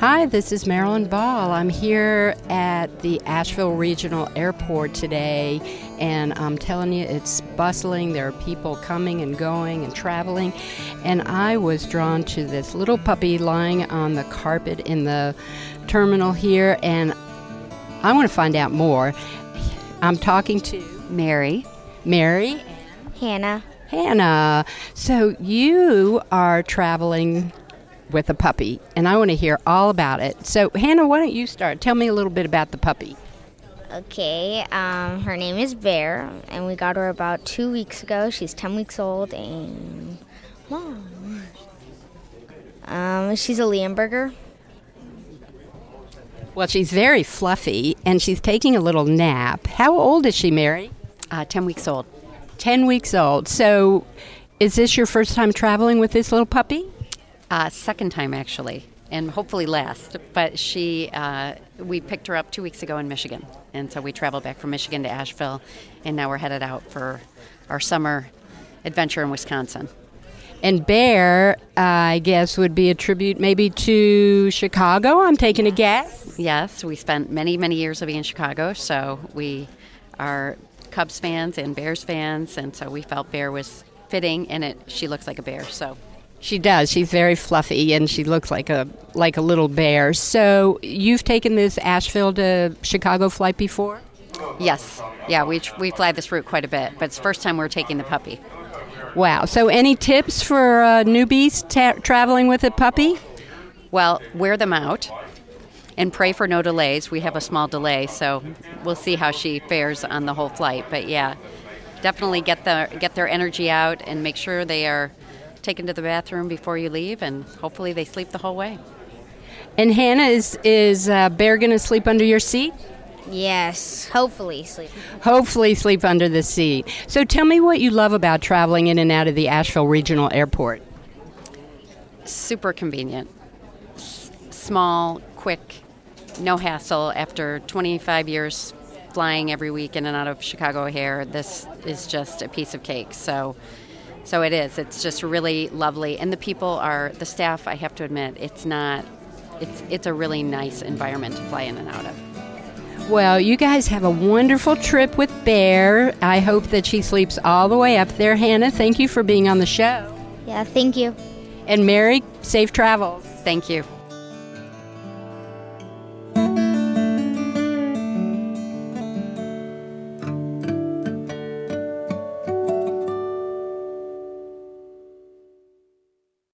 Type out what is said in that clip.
Hi, this is Marilyn Ball. I'm here at the Asheville Regional Airport today, and I'm telling you, it's bustling. There are people coming and going and traveling, and I was drawn to this little puppy lying on the carpet in the terminal here, and I want to find out more. I'm talking to Mary. Mary. Hannah. Hannah. So you are traveling with a puppy, and I want to hear all about it. So, Hannah, why don't you start? Tell me a little bit about the puppy. Okay, um, her name is Bear, and we got her about two weeks ago. She's 10 weeks old, and mom. Um, she's a Leonberger. Well, she's very fluffy, and she's taking a little nap. How old is she, Mary? Uh, 10 weeks old. 10 weeks old. So, is this your first time traveling with this little puppy? Uh, second time, actually, and hopefully last. But she, uh, we picked her up two weeks ago in Michigan. And so we traveled back from Michigan to Asheville, and now we're headed out for our summer adventure in Wisconsin. And Bear, uh, I guess, would be a tribute maybe to Chicago. I'm taking a guess. Yes, we spent many, many years living in Chicago, so we are Cubs fans and Bears fans, and so we felt Bear was fitting, and it she looks like a bear, so She does. She's very fluffy, and she looks like a like a little bear. So you've taken this Asheville to Chicago flight before? yes, yeah, we we fly this route quite a bit, but it's the first time we're taking the puppy. Wow. So any tips for uh, newbies ta- traveling with a puppy? Well, wear them out and pray for no delays. We have a small delay, so we'll see how she fares on the whole flight. But yeah, definitely get the get their energy out and make sure they are taken to the bathroom before you leave, and hopefully they sleep the whole way. And Hannah, is is uh, Bear going to sleep under your seat? Yes, hopefully sleep. Hopefully, sleep under the seat. So tell me what you love about traveling in and out of the Asheville Regional Airport. Super convenient, S- small, quick, no hassle. After 25 years flying every week in and out of Chicago O'Hare, this is just a piece of cake. So. So it is. It's just really lovely, and the people are the staff. I have to admit, it's not. It's it's a really nice environment to fly in and out of. Well, you guys have a wonderful trip with Bear. I hope that she sleeps all the way up there. Hannah, thank you for being on the show. Yeah, thank you. And Mary, safe travels. Thank you.